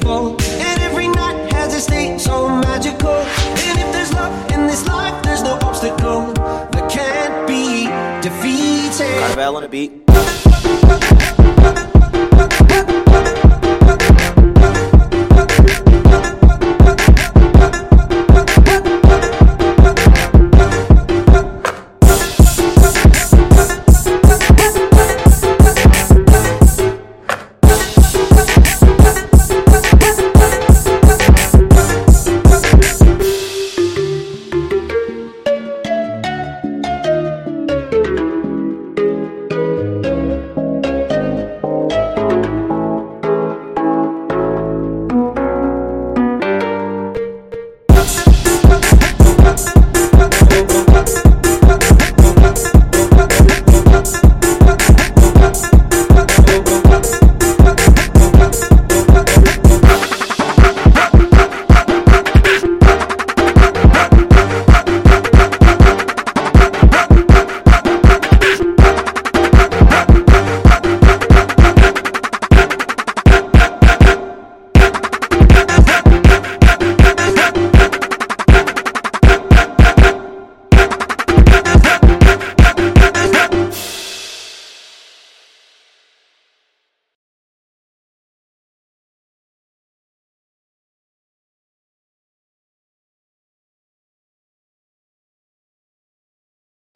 beautiful. And every night has a state so magical. And if there's love in this life, there's no obstacle that can't be defeated. Carvell on a beat.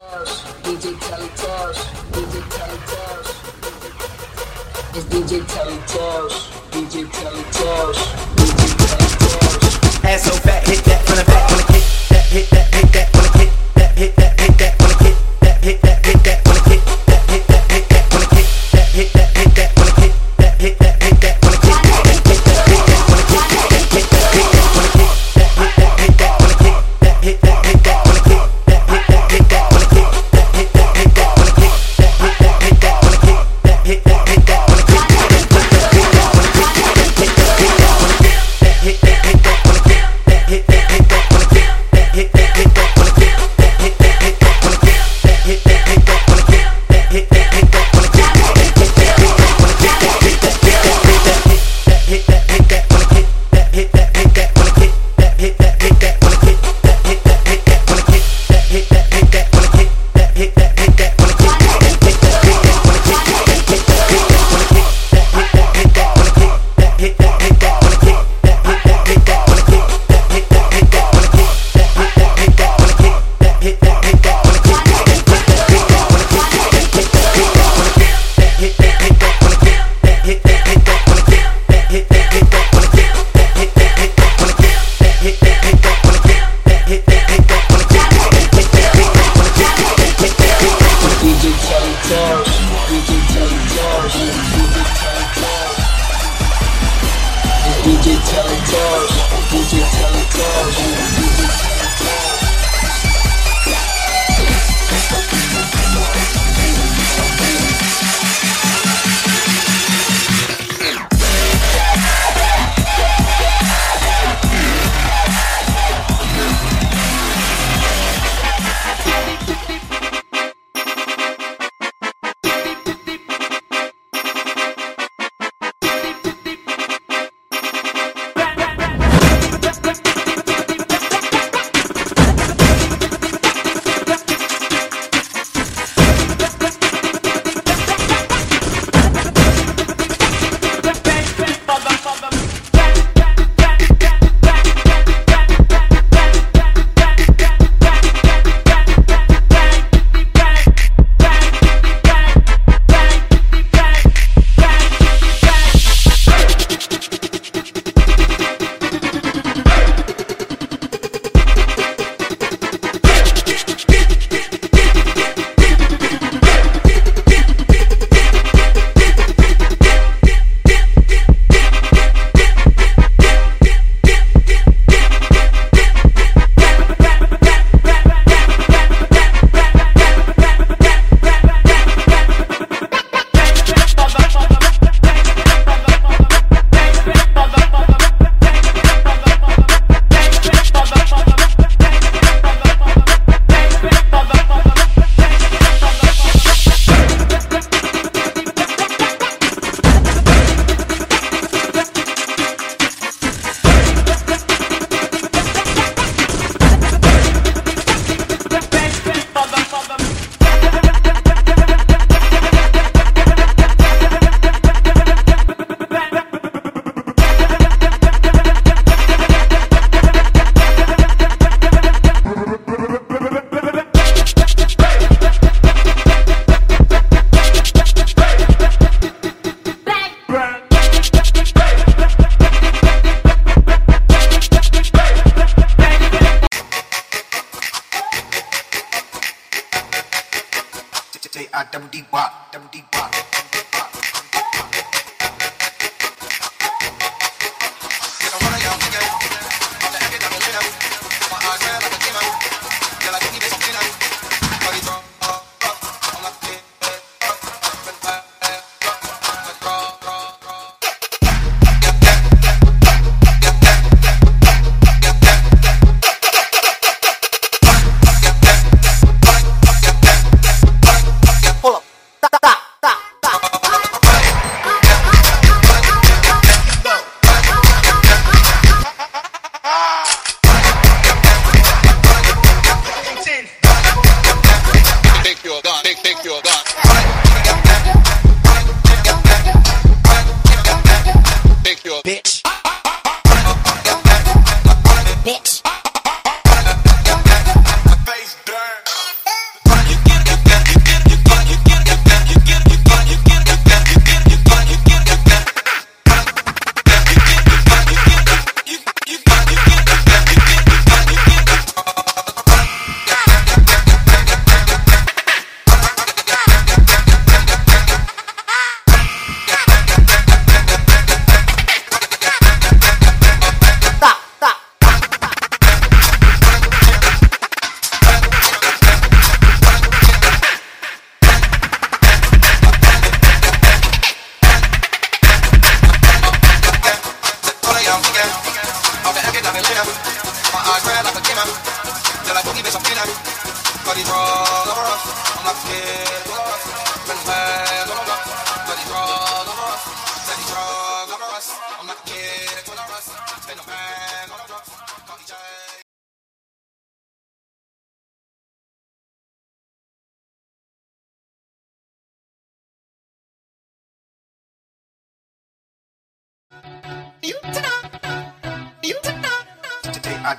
Digital touch, DJ touch. It's DJ touch, DJ touch, digital touch. Ass so fat, hit that from the back, wanna kick that, hit that, hit that, wanna kick that, hit that, hit that, wanna kick.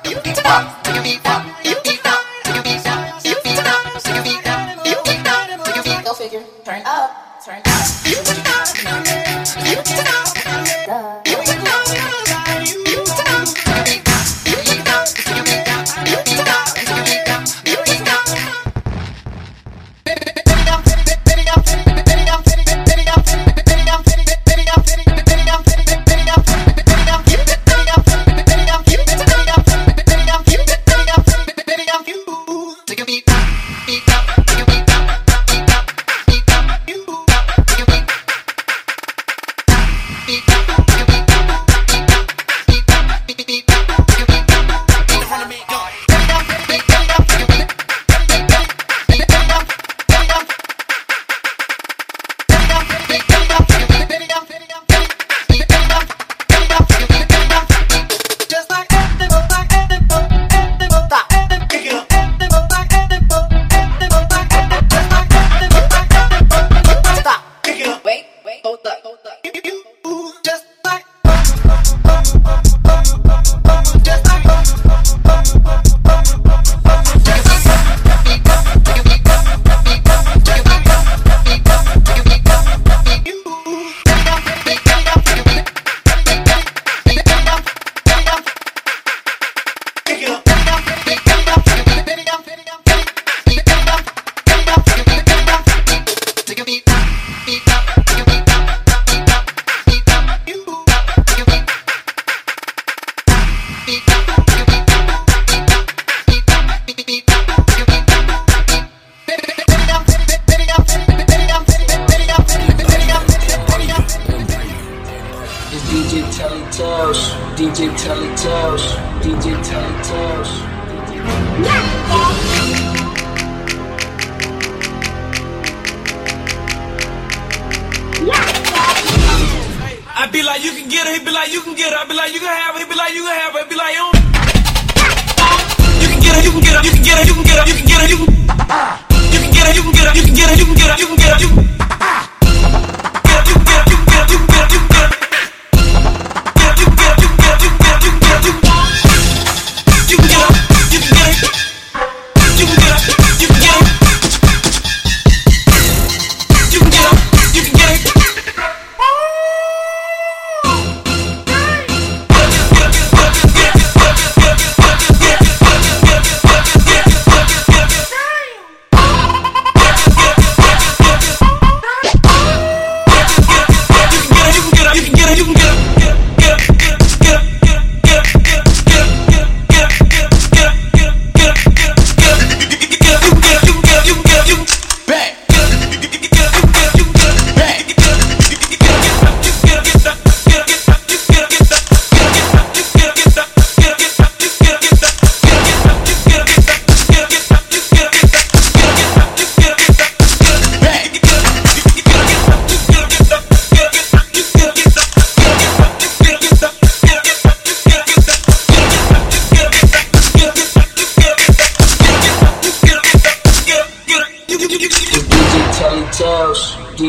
Take a beat wop, take a beat Go figure. Turn up. Turn up. DJ Telly Tellz, DJ Telly Tellz. I be like, you can get her. He be like, you can get her. I be like, you can have her. He be like, you can have her. He be like, you don't. You can get her. You can get her. You can get her. You can get her. You can get her. You can. Get her. You can get her. You can get her. You can get her. You can get her. You can. Get her.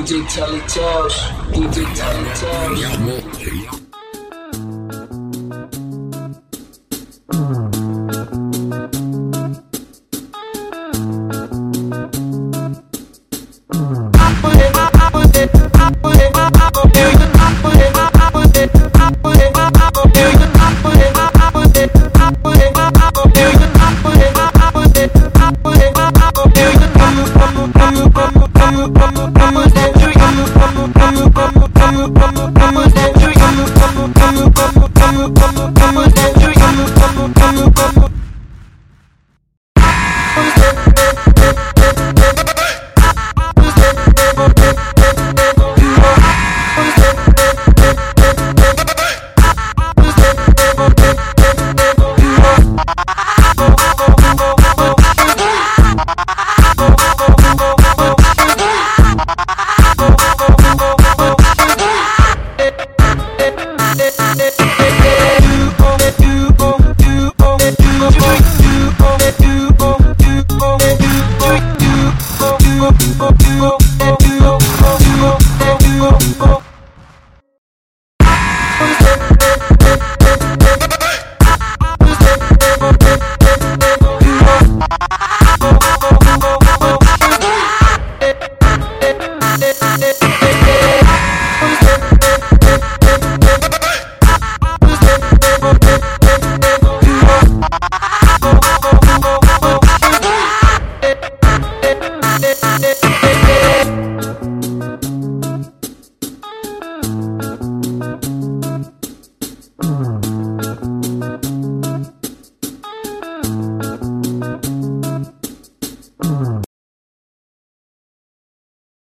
DJ Telly Tellz, DJ Telly Tellz.